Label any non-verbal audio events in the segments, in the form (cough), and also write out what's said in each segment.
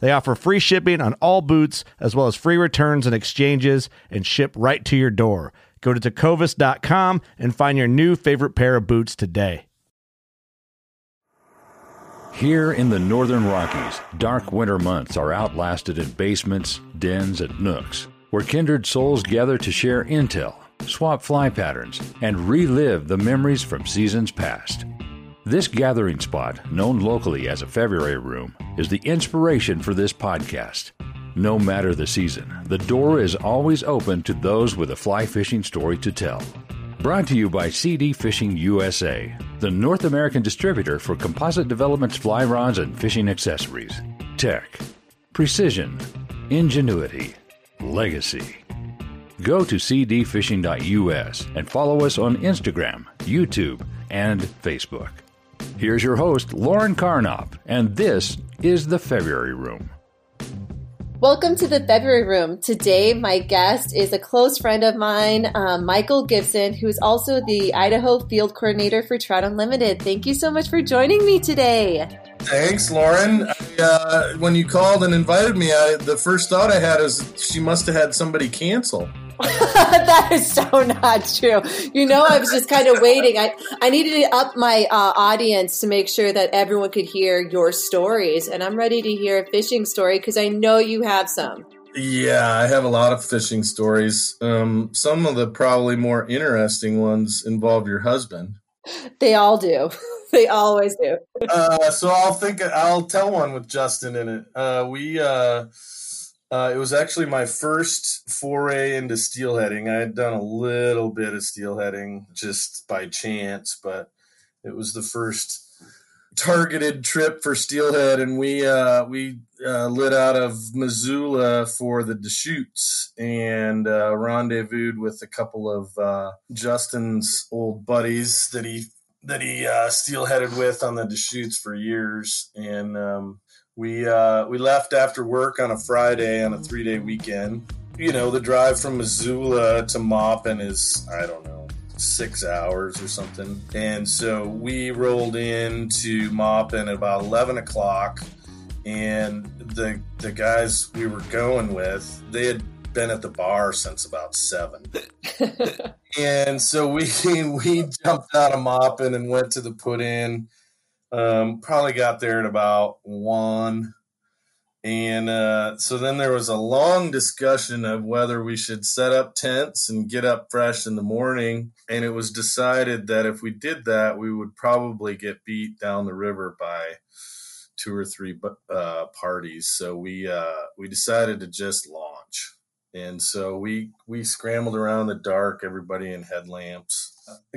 They offer free shipping on all boots, as well as free returns and exchanges, and ship right to your door. Go to tecovas.com and find your new favorite pair of boots today. Here in the northern Rockies, dark winter months are outlasted in basements, dens, and nooks, where kindred souls gather to share intel, swap fly patterns, and relive the memories from seasons past. This gathering spot, known locally as a February room, is the inspiration for this podcast. No matter the season, the door is always open to those with a fly fishing story to tell. Brought to you by CD Fishing USA, the North American distributor for Composite Development's fly rods and fishing accessories. Tech, precision, ingenuity, legacy. Go to cdfishing.us and follow us on Instagram, YouTube, and Facebook. Here's your host, Lauren Karnopp, and this is the February Room. Welcome to the February Room. Today, my guest is a close friend of mine, um, Michael Gibson, who's also the Idaho Field Coordinator for Trout Unlimited. Thank you so much for joining me today. Thanks, Lauren. I, uh, when you called and invited me, I, the first thought I had is she must have had somebody cancel. (laughs) that is so not true. You know, I was just kind of waiting. I, I needed to up my uh, audience to make sure that everyone could hear your stories. And I'm ready to hear a fishing story because I know you have some. Yeah, I have a lot of fishing stories. Um, some of the probably more interesting ones involve your husband. They all do. (laughs) they always do. uh, so I'll think I'll tell one with Justin in it. Uh, we uh, it was actually my first foray into steelheading. I had done a little bit of steelheading just by chance, but it was the first targeted trip for steelhead, and we uh, we uh, lit out of Missoula for the Deschutes and uh, rendezvoused with a couple of uh, Justin's old buddies that he that he uh, steelheaded with on the Deschutes for years, and um, we uh, we left after work on a Friday on a three day weekend. You know, the drive from Missoula to Maupin is I don't know six hours or something, and so we rolled into Maupin at about eleven o'clock. And the the guys we were going with, they had been at the bar since about seven. (laughs) and so we (laughs) we jumped out of Maupin and went to the put in um, probably got there at about one. And uh, so then there was a long discussion of whether we should set up tents and get up fresh in the morning. And it was decided that if we did that, we would probably get beat down the river by two or three uh, parties. So we uh, we decided to just launch. And so we we scrambled around the dark, everybody in headlamps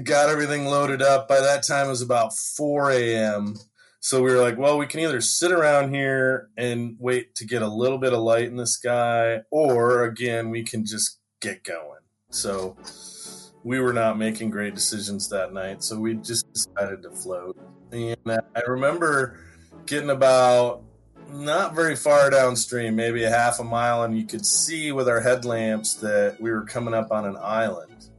got everything loaded up. By that time, it was about 4 a.m. So we were like, well, we can either sit around here and wait to get a little bit of light in the sky, or again, we can just get going. So we were not making great decisions that night. So we just decided to float. And I remember getting about not very far downstream, maybe a half a mile, and you could see with our headlamps that we were coming up on an island.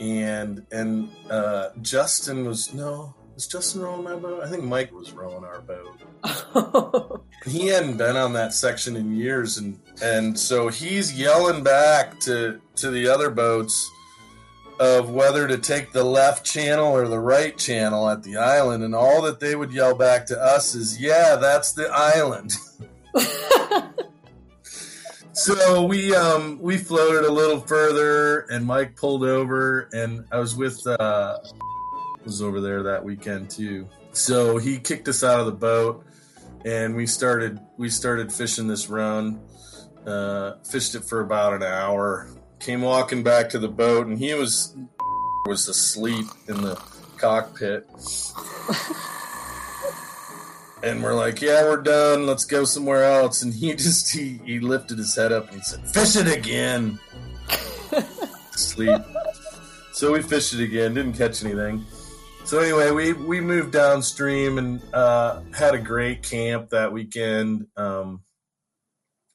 And and uh, Justin was no, was Justin rowing my boat? I think Mike was rowing our boat. (laughs) he hadn't been on that section in years, and and so he's yelling back to to the other boats of whether to take the left channel or the right channel at the island, and all that they would yell back to us is, "Yeah, that's the island." (laughs) so we um we floated a little further, and Mike pulled over, and I was with uh was over there that weekend too. So he kicked us out of the boat, and we started we started fishing this run. Uh, fished it for about an hour, came walking back to the boat, and he was was asleep in the cockpit. (laughs) and we're like, "Yeah, we're done. Let's go somewhere else." And he (laughs) just he, he lifted his head up and he said, "Fish it again." (laughs) Sleep. So we fished it again. Didn't catch anything. So anyway, we we moved downstream and uh, had a great camp that weekend. Um,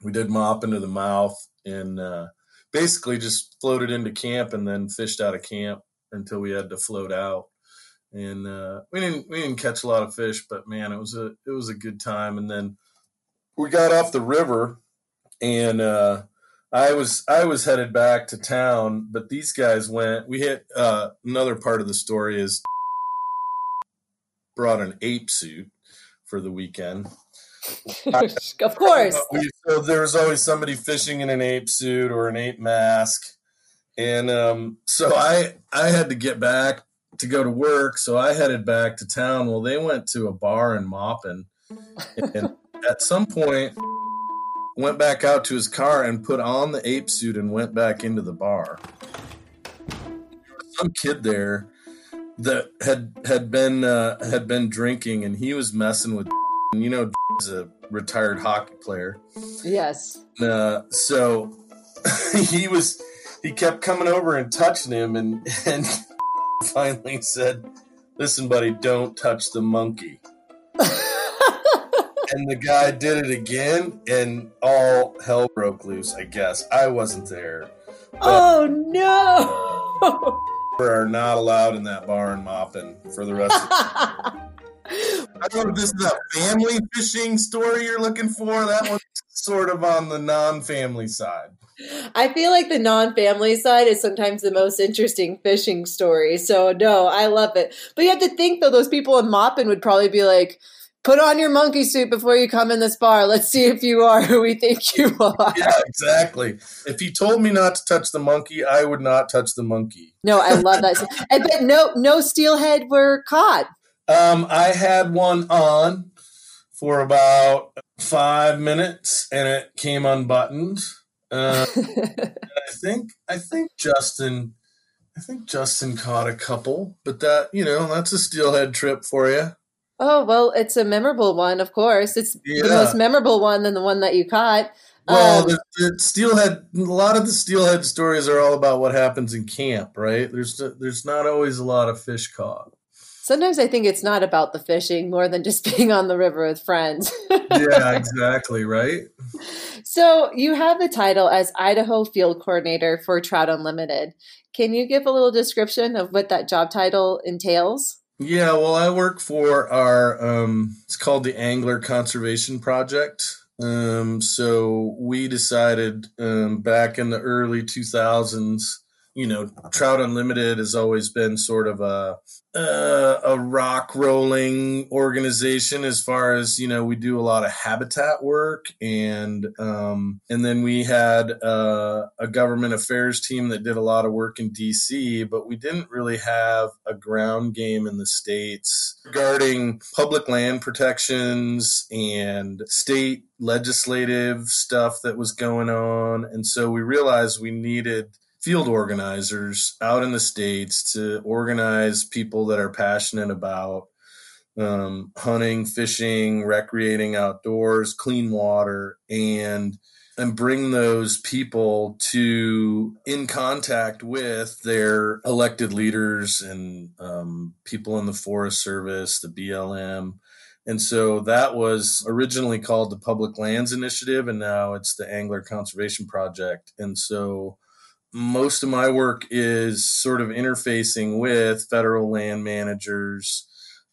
we did mop into the mouth and uh, basically just floated into camp and then fished out of camp until we had to float out. And uh, we didn't we didn't catch a lot of fish, but man, it was a it was a good time. And then we got off the river, and uh, I was I was headed back to town, but these guys went. We hit uh, another part of the story is brought an ape suit for the weekend. (laughs) of course. so there was always somebody fishing in an ape suit or an ape mask, and um, so I I had to get back to go to work. So I headed back to town. Well, they went to a bar in Maupin, and (laughs) at some point went back out to his car and put on the ape suit and went back into the bar. Some kid there that had had been uh, had been drinking and he was messing with you know is a retired hockey player yes uh, so (laughs) he was he kept coming over and touching him and and (laughs) finally said listen buddy don't touch the monkey (laughs) and the guy did it again and all hell broke loose i guess i wasn't there oh no (laughs) are not allowed in that bar in Maupin for the rest of the I don't know if this is a family fishing story you're looking for. That one's sort of on the non family side. I feel like the non family side is sometimes the most interesting fishing story. So, no, I love it. But you have to think, though, those people in Maupin would probably be like, put on your monkey suit before you come in this bar. Let's see if you are who we think you are. Yeah, exactly. If he told me not to touch the monkey, I would not touch the monkey. No, I love that. (laughs) and but no, no steelhead were caught. Um, I had one on for about five minutes, and it came unbuttoned. Uh, (laughs) I think I think Justin. I think Justin caught a couple, but that you know that's a steelhead trip for you. Oh well, it's a memorable one, of course. It's yeah. the most memorable one than the one that you caught. Well, um, the, the, steelhead. A lot of the steelhead stories are all about what happens in camp, right? There's there's not always a lot of fish caught. Sometimes I think it's not about the fishing more than just (laughs) being on the river with friends. yeah, (laughs) exactly, right. So you have the title as Idaho Field Coordinator for Trout Unlimited. Can you give a little description of what that job title entails? Yeah, well, I work for our, um, it's called the Angler Conservation Project. Um, so we decided um, back in the early 2000s, you know, Trout Unlimited has always been sort of a uh, a rock rolling organization as far as you know we do a lot of habitat work and um, and then we had uh, a government affairs team that did a lot of work in DC but we didn't really have a ground game in the states regarding public land protections and state legislative stuff that was going on. And so we realized we needed field organizers out in the states to organize people that are passionate about um, hunting, fishing, recreating outdoors, clean water, and and bring those people to in contact with their elected leaders and um, people in the Forest Service, the BLM, And so that was originally called the Public Lands Initiative, and now it's the Angler Conservation Project. And so most of my work is sort of interfacing with federal land managers,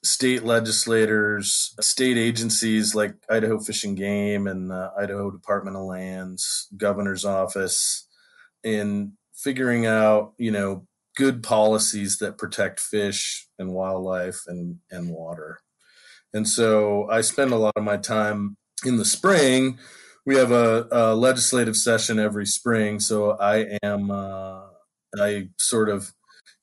state legislators, state agencies like Idaho Fish and Game and uh, Idaho Department of Lands, governor's office, in figuring out, you know, good policies that protect fish and wildlife and, and water. And so I spend a lot of my time in the spring. We have a, a legislative session every spring. So I am, uh, I sort of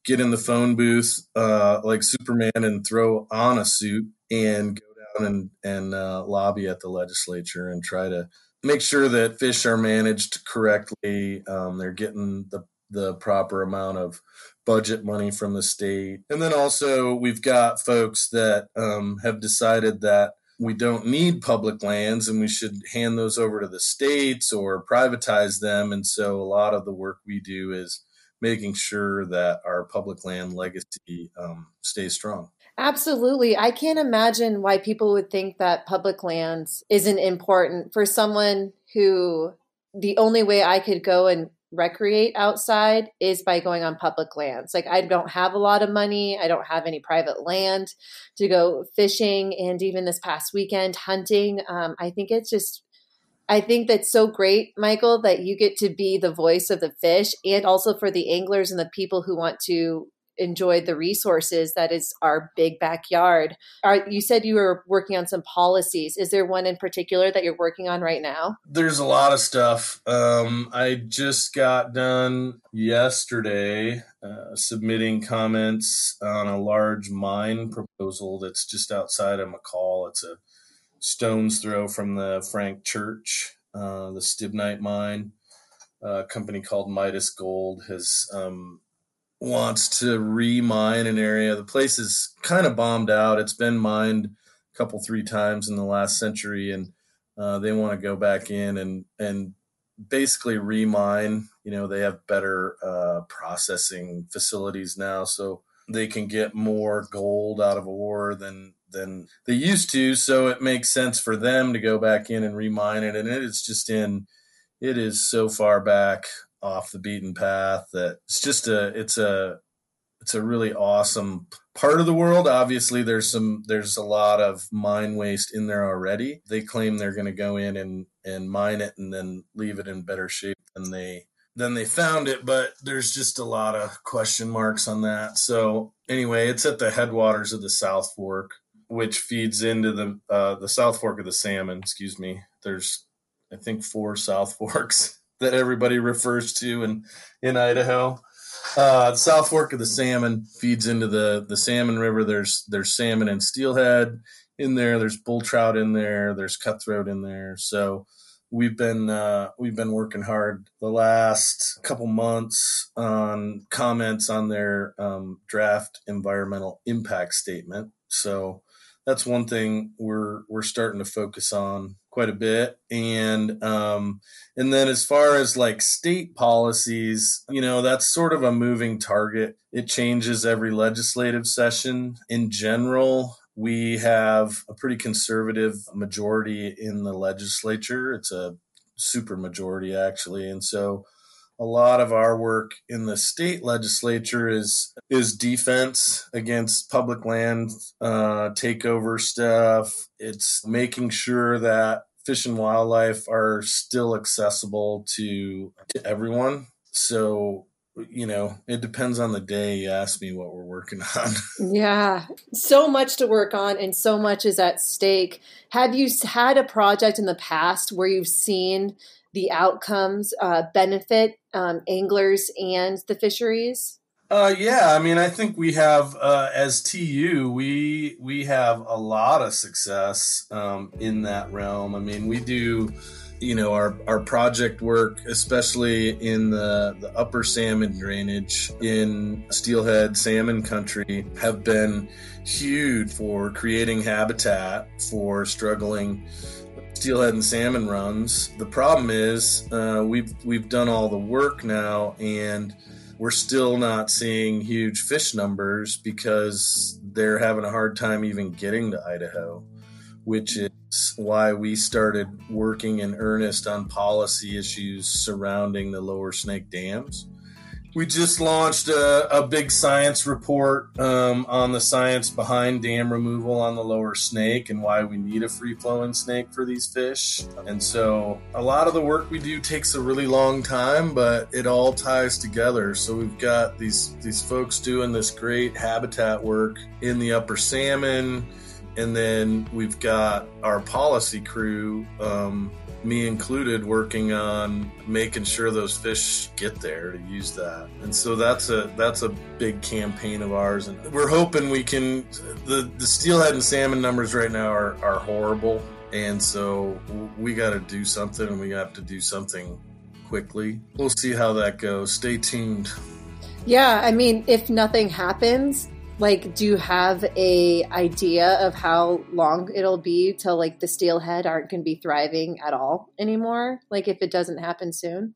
get in the phone booth uh, like Superman and throw on a suit and go down and, and uh, lobby at the legislature and try to make sure that fish are managed correctly. Um, they're getting the, the proper amount of budget money from the state. And then also, we've got folks that um, have decided that we don't need public lands and we should hand those over to the states or privatize them. And so, a lot of the work we do is making sure that our public land legacy um, stays strong. Absolutely. I can't imagine why people would think that public lands isn't important for someone who the only way I could go and recreate outside is by going on public lands. Like I don't have a lot of money, I don't have any private land to go fishing, and even this past weekend hunting. Um, I think it's just. I think that's so great, Michael, that you get to be the voice of the fish and also for the anglers and the people who want to enjoyed the resources that is our big backyard. Are, you said you were working on some policies. Is there one in particular that you're working on right now? There's a lot of stuff. Um, I just got done yesterday uh, submitting comments on a large mine proposal that's just outside of McCall. It's a stone's throw from the Frank Church, uh, the Stibnite mine. A company called Midas Gold has um, wants to remine an area. The place is kind of bombed out. It's been mined a couple, three times in the last century, and uh, they want to go back in and and basically remine. You know, they have better uh, processing facilities now, so they can get more gold out of ore than than they used to. So it makes sense for them to go back in and remine it, and it is just in. It is so far back off the beaten path that it's just a it's a it's a really awesome part of the world. Obviously there's some there's a lot of mine waste in there already. They claim they're going to go in and and mine it and then leave it in better shape than they than they found it but there's just a lot of question marks on that. So anyway it's at the headwaters of the south fork which feeds into the uh, the south fork of the salmon excuse me. There's i think four south forks (laughs) that everybody refers to in in Idaho. Uh, the South Fork of the Salmon feeds into the the Salmon River. There's there's salmon and steelhead in there. There's bull trout in there. There's cutthroat in there. So we've been uh, we've been working hard the last couple months on comments on their um, draft environmental impact statement. So that's one thing we're we're starting to focus on quite a bit. And um and then as far as like state policies you know that's sort of a moving target. It changes every legislative session. In general we have a pretty conservative majority in the legislature. It's a super majority actually. And so a lot of our work in the state legislature is is defense against public land uh, takeover stuff. It's making sure that fish and wildlife are still accessible to to everyone. So you know, it depends on the day you ask me what we're working (laughs) on. yeah, so much to work on and so much is at stake. Have you had a project in the past where you've seen the outcomes uh, benefit um, anglers and the fisheries? Uh, yeah, I mean, I think we have uh, as TU, we we have a lot of success um, in that realm. I mean, we do, you know, our our project work, especially in the the upper salmon drainage in steelhead salmon country, have been huge for creating habitat for struggling steelhead and salmon runs. The problem is uh, we've we've done all the work now, and we're still not seeing huge fish numbers because they're having a hard time even getting to Idaho. which is why we started working in earnest on policy issues surrounding the lower snake dams we just launched a, a big science report um, on the science behind dam removal on the lower snake and why we need a free flowing snake for these fish. And so a lot of the work we do takes a really long time, but it all ties together. So we've got these these folks doing this great habitat work in the upper salmon. And then we've got our policy crew um, me included, working on making sure those fish get there to use that. And so that's a that's a big campaign of ours, and we're hoping we can. the The steelhead and salmon numbers right now are are horrible, and so we got to do something, and we have to do something quickly. We'll see how that goes. Stay tuned. Yeah, I mean, if nothing happens, like do you have a idea of how long it'll be till like the steelhead aren't going to be thriving at all anymore? Like if it doesn't happen soon?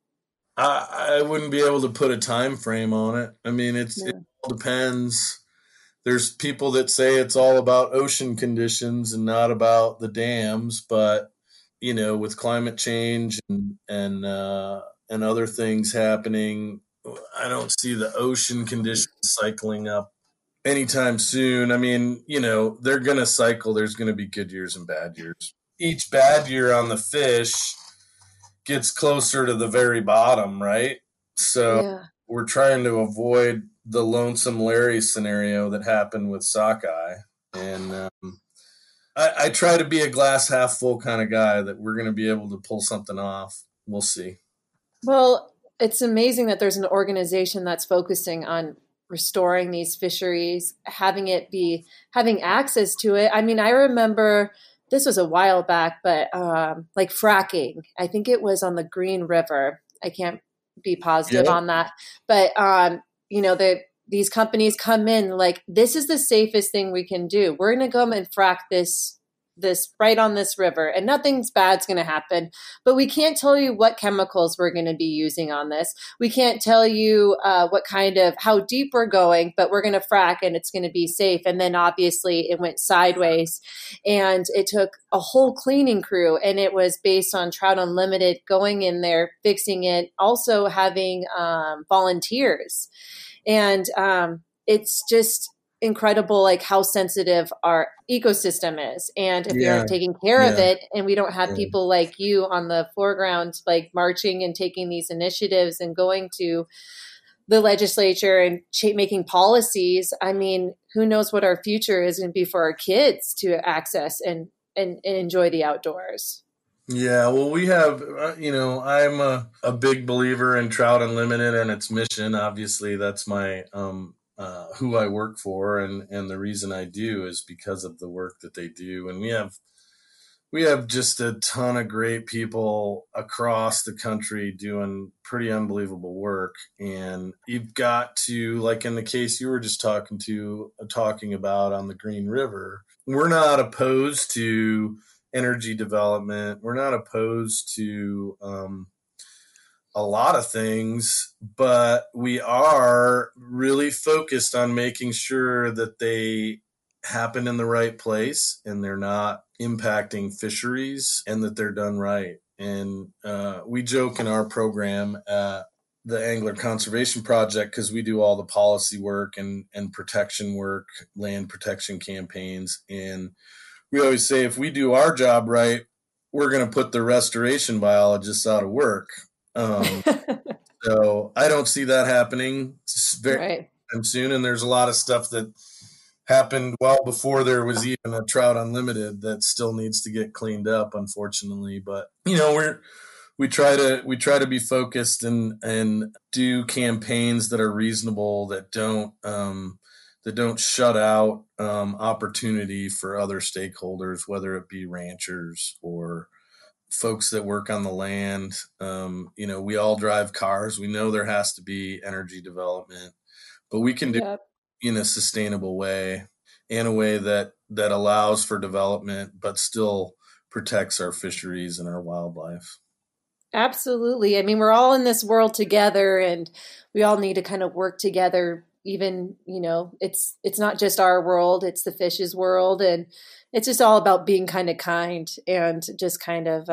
I, I wouldn't be able to put a time frame on it. I mean it's yeah. it all depends. There's people that say it's all about ocean conditions and not about the dams but you know with climate change and and uh, and other things happening i don't see the ocean conditions cycling up anytime soon. I mean, you know, they're going to cycle. There's going to be good years and bad years. Each bad year on the fish gets closer to the very bottom, right? So yeah. we're trying to avoid the lonesome Larry scenario that happened with sockeye. And um, I, I try to be a glass half full kind of guy that we're going to be able to pull something off. We'll see. Well, it's amazing that there's an organization that's focusing on restoring these fisheries, having it be having access to it. I mean, I remember this was a while back, but um, like fracking. I think it was on the Green River. I can't be positive on that, but um, you know, the these companies come in like this is the safest thing we can do. We're going to go and frack this this right on this river and nothing's bad's going to happen. But we can't tell you what chemicals we're going to be using on this. We can't tell you uh, what kind of how deep we're going but we're going to frack and it's going to be safe. And then obviously it went sideways and it took a whole cleaning crew and it was based on trout unlimited going in there fixing it also having um, volunteers. And um, it's just incredible like how sensitive our ecosystem is and if yeah. you're taking care yeah. of it and we don't have yeah. people like you on the foreground like marching and taking these initiatives and going to the legislature and making policies i mean who knows what our future is going to be for our kids to access and, and, and enjoy the outdoors yeah, well, we have, uh, you know, I'm a, a big believer in Trout Unlimited and its mission. Obviously, that's my um, uh, who I work for, and and the reason I do is because of the work that they do, and we have we have just a ton of great people across the country doing pretty unbelievable work. And you've got to like in the case you were just talking to uh, talking about on the green river we're not opposed to energy development. We're not opposed to um, a lot of things, but we are really focused on making sure that they happen in the right place and they're not impacting fisheries and that they're done right. And uh, we joke in our program at the Angler Conservation Project because we do all the policy work and, and protection work, land protection campaigns. And we always say if we do our job right, we're going to put the restoration biologists out of work um, (laughs) so I don't see that happening very right. soon. And there's a lot of stuff that happened well before there was even a Trout Unlimited that still needs to get cleaned up, unfortunately. But you know, we're we try to we try to be focused and and do campaigns that are reasonable that don't um, that don't shut out um, opportunity for other stakeholders, whether it be ranchers or folks that work on the land. Um, you know, we all drive cars. We know there has to be energy development, but we can do yep. in a sustainable way, in a way that that allows for development, but still protects our fisheries and our wildlife. Absolutely. I mean, we're all in this world together, and we all need to kind of work together even you know it's it's not just our world it's the fish's world and it's just all about being kind of kind and just kind of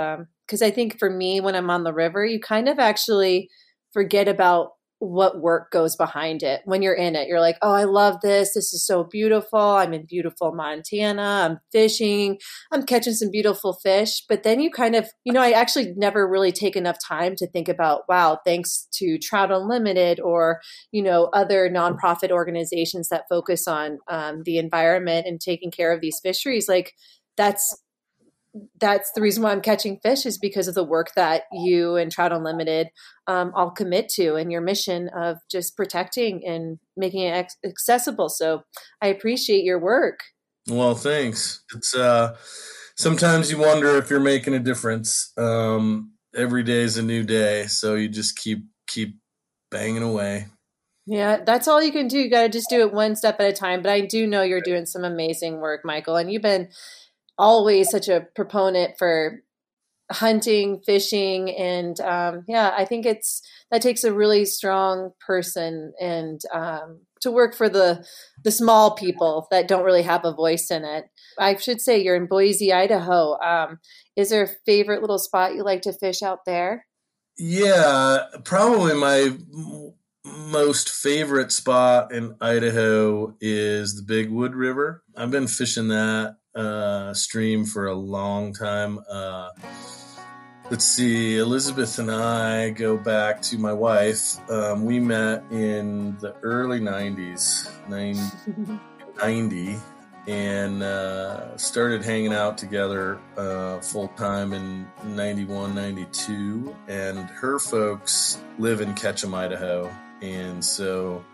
because um, i think for me when i'm on the river you kind of actually forget about what work goes behind it when you're in it. You're like, oh, I love this. This is so beautiful. I'm in beautiful Montana. I'm fishing. I'm catching some beautiful fish. But then you kind of, you know, I actually never really take enough time to think about, wow, thanks to Trout Unlimited or, you know, other nonprofit organizations that focus on um, the environment and taking care of these fisheries. Like, that's that's the reason why I'm catching fish is because of the work that you and Trout Unlimited um, all commit to and your mission of just protecting and making it ex- accessible. So I appreciate your work. Well, thanks. It's uh, sometimes you wonder if you're making a difference. Um, every day is a new day, so you just keep keep banging away. Yeah, that's all you can do. You got to just do it one step at a time. But I do know you're doing some amazing work, Michael, and you've been always such a proponent for hunting, fishing, and um, yeah, I think it's that takes a really strong person and um, to work for the the small people that don't really have a voice in it. I should say you're in Boise, Idaho. Um, is there a favorite little spot you like to fish out there? Yeah, probably my most favorite spot in Idaho is the Big Wood River. I've been fishing that uh, stream for a long time. Uh, let's see, Elizabeth and I go back to my wife. Um, we met in the early 90s, (laughs) 90, and uh, started hanging out together uh, full time in 91, 92. And her folks live in Ketchum, Idaho. And so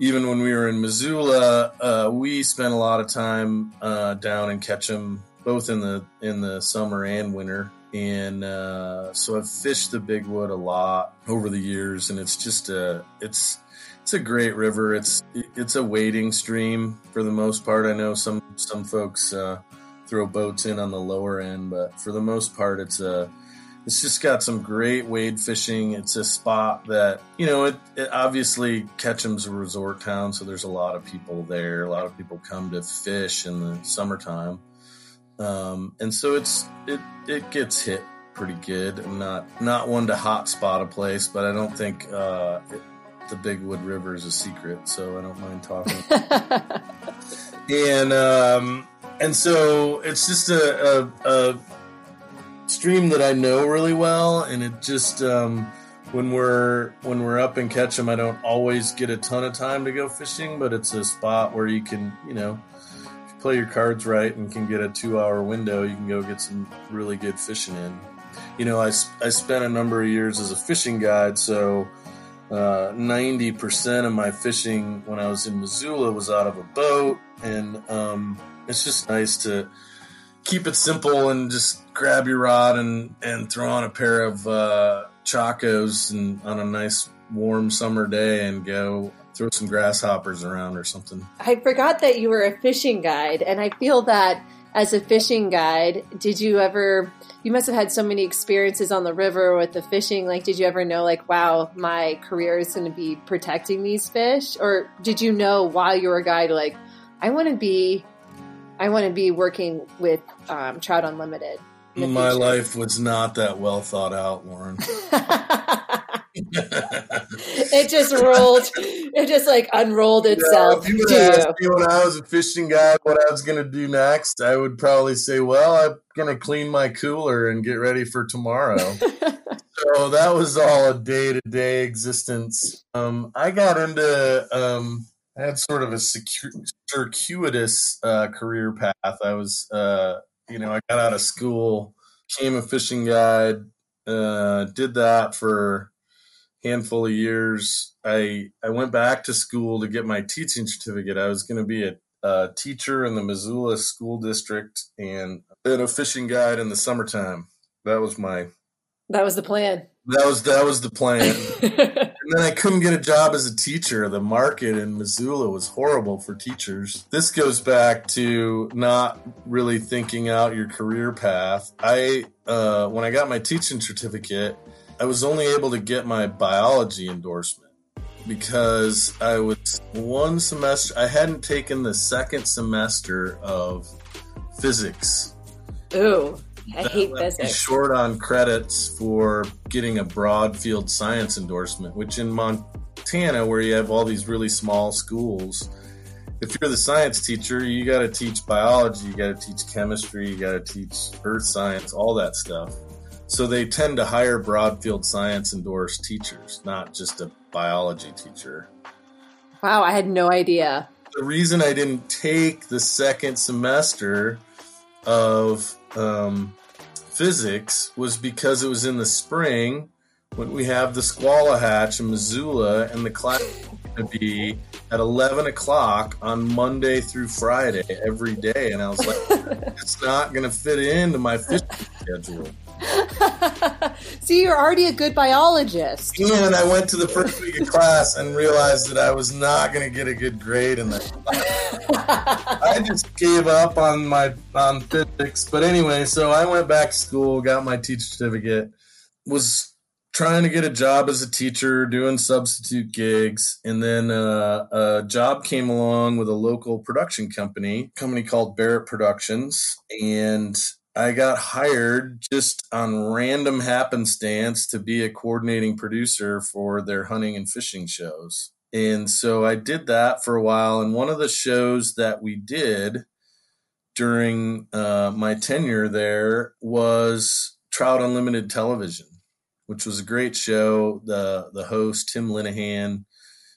even when we were in Missoula, uh, we spent a lot of time uh, down in Ketchum, both in the in the summer and winter. And uh, so I've fished the Big Wood a lot over the years, and it's just a it's it's a great river. It's it's a wading stream for the most part. I know some some folks uh, throw boats in on the lower end, but for the most part, it's a it's just got some great wade fishing. It's a spot that, you know, it, it, obviously Ketchum's a resort town, so there's a lot of people there. A lot of people come to fish in the summertime. Um, and so it's it it gets hit pretty good. I'm not not one to hot spot a place, but I don't think uh, it, the Big Wood River is a secret, so I don't mind talking. (laughs) and um, and so it's just a, a, a stream that I know really well, and it just um, when we're when we're up in Ketchum, I don't always get a ton of time to go fishing, but it's a spot where you can, you know, if you play your cards right and can get a two hour window, you can go get some really good fishing in. You know, I, I spent a number of years as a fishing guide, so uh, 90% of my fishing when I was in Missoula was out of a boat, and um, it's just nice to keep it simple and just grab your rod and and throw on a pair of uh, chacos and on a nice warm summer day and go throw some grasshoppers around or something. I forgot that you were a fishing guide, and I feel that as a fishing guide, did you ever? You must have had so many experiences on the river with the fishing. Like, did you ever know, like, wow, my career is going to be protecting these fish? Or did you know while you were a guide, like, I want to be I want to be working with um, Trout Unlimited. My future. life was not that well thought out, Lauren. (laughs) (laughs) it just rolled. It just like unrolled itself. Yeah, if you would ask me when I was a fishing guy what I was going to do next, I would probably say, "Well, I'm going to clean my cooler and get ready for tomorrow." (laughs) so that was all a day to day existence. Um, I got into um, I had sort of a circuitous uh, career path. I was, uh, you know, I got out of school, became a fishing guide, uh, did that for a handful of years. I I went back to school to get my teaching certificate. I was going to be a, a teacher in the Missoula school district and then a fishing guide in the summertime. That was my. That was the plan. That was that was the plan. (laughs) then I couldn't get a job as a teacher. The market in Missoula was horrible for teachers. This goes back to not really thinking out your career path. I uh, when I got my teaching certificate, I was only able to get my biology endorsement. because I was one semester, I hadn't taken the second semester of physics. Ooh, I That hate physics. Short on credits for getting a broad field science endorsement, which in Montana, where you have all these really small schools, if you're the science teacher, you got to teach biology, you got to teach chemistry, you got to teach earth science, all that stuff. So they tend to hire broad field science endorsed teachers, not just a biology teacher. Wow, I had no idea. The reason I didn't take the second semester of um, physics was because it was in the spring when we have the Skwala Hatch in Missoula, and the class is going to be at 11 o'clock on Monday through Friday every day. And I was like, (laughs) it's not going to fit into my fishing schedule. (laughs) See, you're already a good biologist. And I went to the first week of class and realized that I was not going to get a good grade in that I just gave up on my on physics. But anyway, so I went back to school, got my teacher certificate, was trying to get a job as a teacher, doing substitute gigs, and then uh, a job came along with a local production company, company called Barrett Productions, and I got hired just on random happenstance to be a coordinating producer for their hunting and fishing shows. And so I did that for a while. And one of the shows that we did during uh, my tenure there was Trout Unlimited Television, which was a great show. The the host Tim Linehan,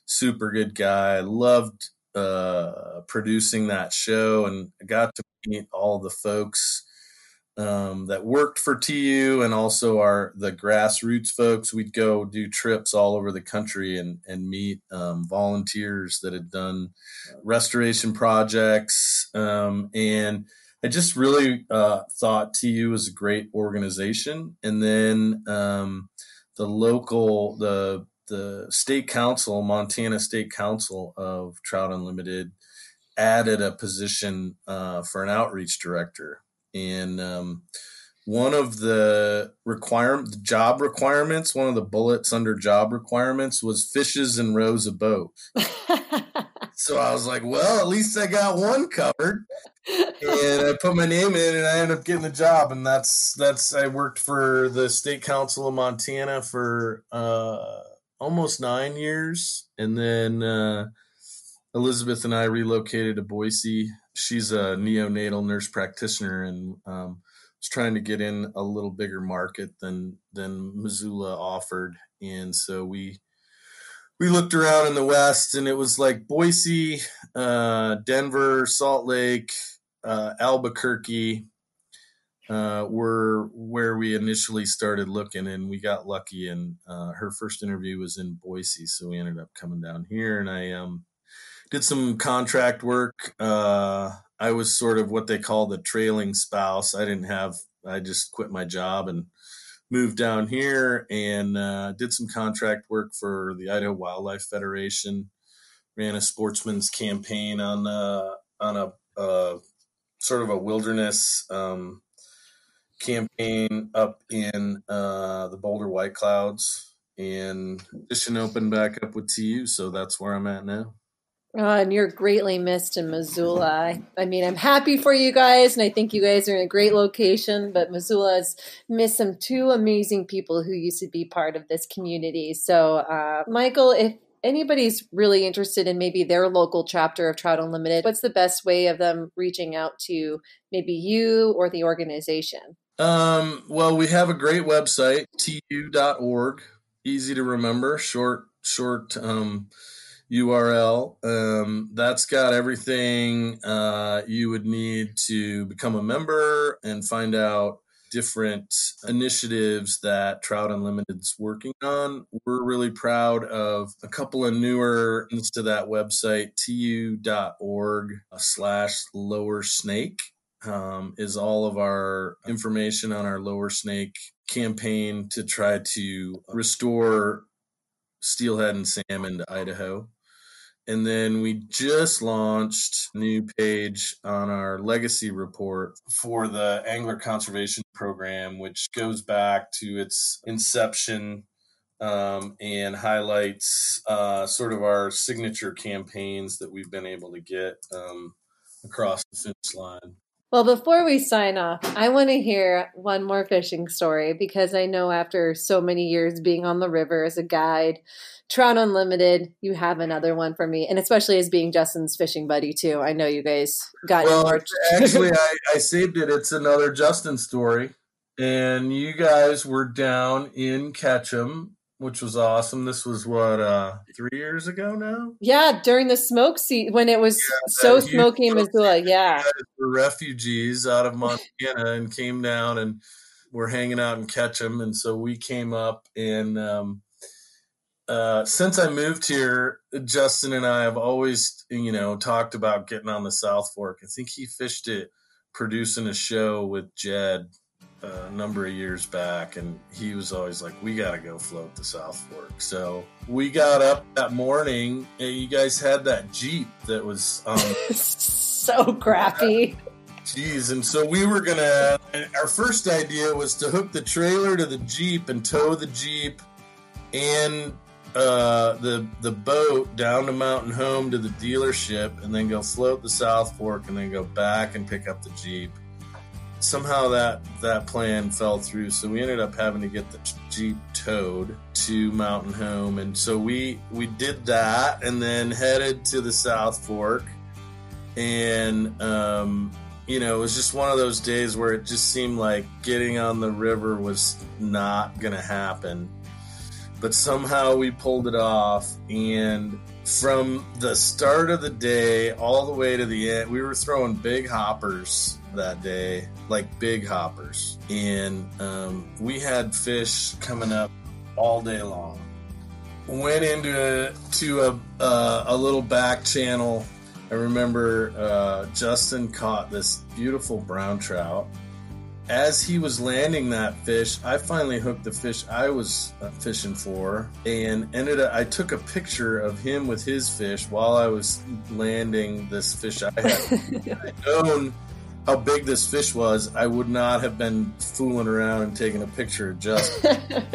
super good guy. Loved uh, producing that show, and got to meet all the folks um, that worked for TU and also our the grassroots folks. We'd go do trips all over the country and and meet um, volunteers that had done restoration projects. Um, and I just really uh, thought TU was a great organization. And then um, the local the the state council, Montana State Council of Trout Unlimited, added a position uh, for an outreach director and um, one of the requirement job requirements one of the bullets under job requirements was fishes and rows of boat. So i was like well at least i got one covered. And i put my name in and i ended up getting the job. And that's that's i worked for the state council of montana for uh, almost nine years. And then uh, elizabeth and i relocated to boise she's a neonatal nurse practitioner and um, was trying to get in a little bigger market than than Missoula offered, and so we we looked around in the west, and it was like Boise, uh, Denver, Salt Lake, uh, Albuquerque. Uh, were where we initially started looking, and we got lucky. And uh, her first interview was in Boise, so we ended up coming down here. And I um, did some contract work. Uh, I was sort of what they call the trailing spouse. I didn't have, I just quit my job and moved down here and uh, did some contract work for the Idaho Wildlife Federation. Ran a sportsman's campaign on uh, on a uh, sort of a wilderness um, campaign up in uh, the Boulder White Clouds, and fishing opened back up with TU, so that's where I'm at now. Oh, and you're greatly missed in Missoula. I, mean, I'm happy for you guys, and I think you guys are in a great location. But Missoula has missed some two amazing people who used to be part of this community. So, uh, Michael, if anybody's really interested in maybe their local chapter of Trout Unlimited, what's the best way of them reaching out to maybe you or the organization? Um, well, we have a great website, tu.org. Easy to remember, short, short um, URL. Um, that's got everything uh, you would need to become a member and find out different initiatives that Trout Unlimited's working on. We're really proud of a couple of newer to that website, tu.org slash lower snake. Um, is all of our information on our lower snake campaign to try to restore steelhead and salmon to Idaho. And then we just launched new page on our legacy report for the Angler Conservation Program, which goes back to its inception um, and highlights uh, sort of our signature campaigns that we've been able to get um, across the finish line. Well, before we sign off, I want to hear one more fishing story because I know after so many years being on the river as a guide, Trout Unlimited, you have another one for me, and especially as being Justin's fishing buddy too. I know you guys got well, more. (laughs) actually, I, I saved it. It's another Justin story, and you guys were down in Ketchum which was awesome. This was what uh three years ago now. Yeah, during the smoke season when it was yeah, so smoky in Missoula. Yeah, the refugees out of Montana and came down and were hanging out in Ketchum, and so we came up and. um uh, since I moved here, Justin and I have always, you know, talked about getting on the South Fork. I think he fished it producing a show with Jed a number of years back, and he was always like, "We got to go float the South Fork." So we got up that morning, and you guys had that Jeep that was um, (laughs) so crappy. Jeez, and so we were gonna. Our first idea was to hook the trailer to the Jeep and tow the Jeep and uh, the the boat down to Mountain Home to the dealership, and then go float the South Fork, and then go back and pick up the Jeep somehow that that plan fell through. So we ended up having to get the jeep towed to mountain home. And so we we did that and then headed to the south fork. And um, you know it was just one of those days where it just seemed like getting on the river was not gonna happen. But somehow we pulled it off. And from the start of the day all the way to the end we were throwing big hoppers that day, like big hoppers. And um, we had fish coming up all day long. Went into a, to a, uh, a little back channel. I remember uh, Justin caught this beautiful brown trout. As he was landing that fish, I finally hooked the fish I was uh, fishing for, and ended. Up, I took a picture of him with his fish while I was landing this fish I had. (laughs) Known how big this fish was, I would not have been fooling around and taking a picture of just.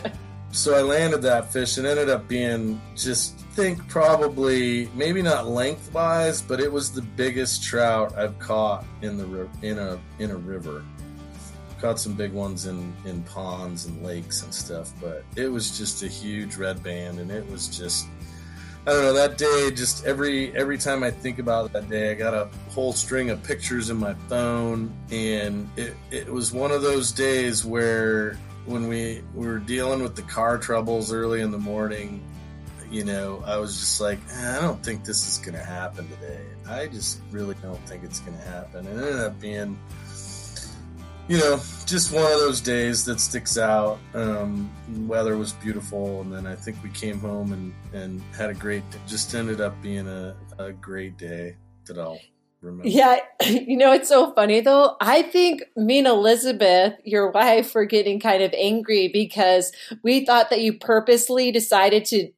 (laughs) so I landed that fish and ended up being just think probably maybe not lengthwise, but it was the biggest trout I've caught in the in a in a river. Caught some big ones in in ponds and lakes and stuff, but it was just a huge red band, and it was just I don't know that day. Just every every time I think about that day, I got a whole string of pictures in my phone, and it it was one of those days where when we we were dealing with the car troubles early in the morning, you know, I was just like, ah, I don't think this is going to happen today. I just really don't think it's going to happen. It ended up being you know, just one of those days that sticks out. Um, weather was beautiful, and then I think we came home and, and had a great. Just ended up being a, a great day that I'll remember. Yeah, (clears throat) you know it's so funny though. I think me and Elizabeth, your wife, were getting kind of angry because we thought that you purposely decided to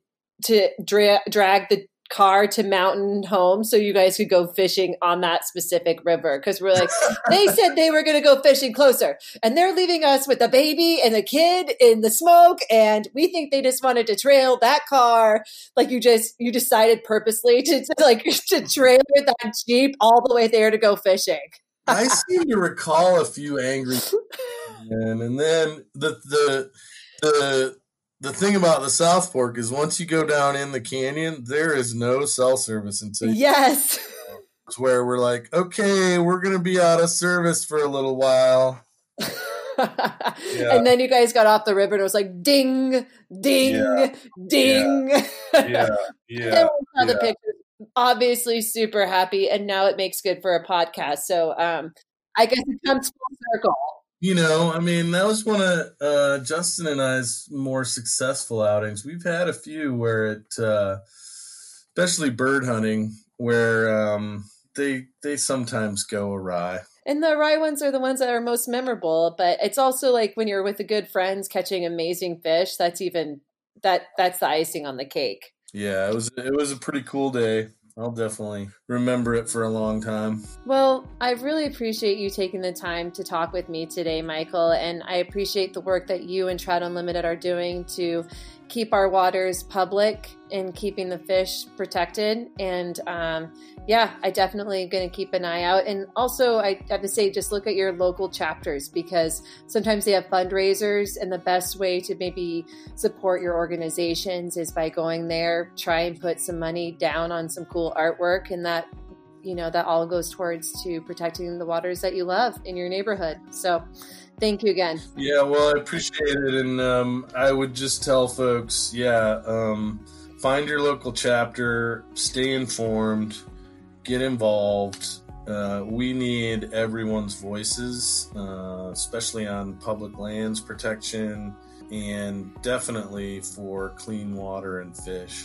to dra- drag the car to mountain home so you guys could go fishing on that specific river. Because we're like they (laughs) said they were going to go fishing closer and they're leaving us with the baby and the kid in the smoke and we think they just wanted to trail that car. Like you just you decided purposely to, to like (laughs) to trailer that jeep all the way there to go fishing. I seem to recall a few angry and then the the the the thing about the South Fork is once you go down in the canyon, there is no cell service until yes. It's where we're like, okay, we're gonna be out of service for a little while. yeah. (laughs) And then you guys got off the river and it was like ding, ding, yeah. ding. Yeah, (laughs) yeah. yeah. the pictures. Obviously, super happy, and now it makes good for a podcast. So, um, I guess it comes full circle. You know, I mean, that was one of uh, Justin and I's more successful outings. We've had a few where it, uh, especially bird hunting, where um, they they sometimes go awry. And the awry ones are the ones that are most memorable. But it's also like when you're with the good friends catching amazing fish. That's even that that's the icing on the cake. Yeah, it was it was a pretty cool day. I'll definitely remember it for a long time. Well, I really appreciate you taking the time to talk with me today, Michael, and I appreciate the work that you and Trout Unlimited are doing to keep our waters public and keeping the fish protected. And um, yeah, I definitely going to keep an eye out. And also, I have to say, just look at your local chapters because sometimes they have fundraisers, and the best way to maybe support your organizations is by going there, try and put some money down on some cool artwork, and that you know that all goes towards to protecting the waters that you love in your neighborhood. So Thank you again. Yeah, well, I appreciate it, and um, I would just tell folks, yeah, um, find your local chapter, stay informed, get involved. Uh, we need everyone's voices, uh, especially on public lands protection, and definitely for clean water and fish.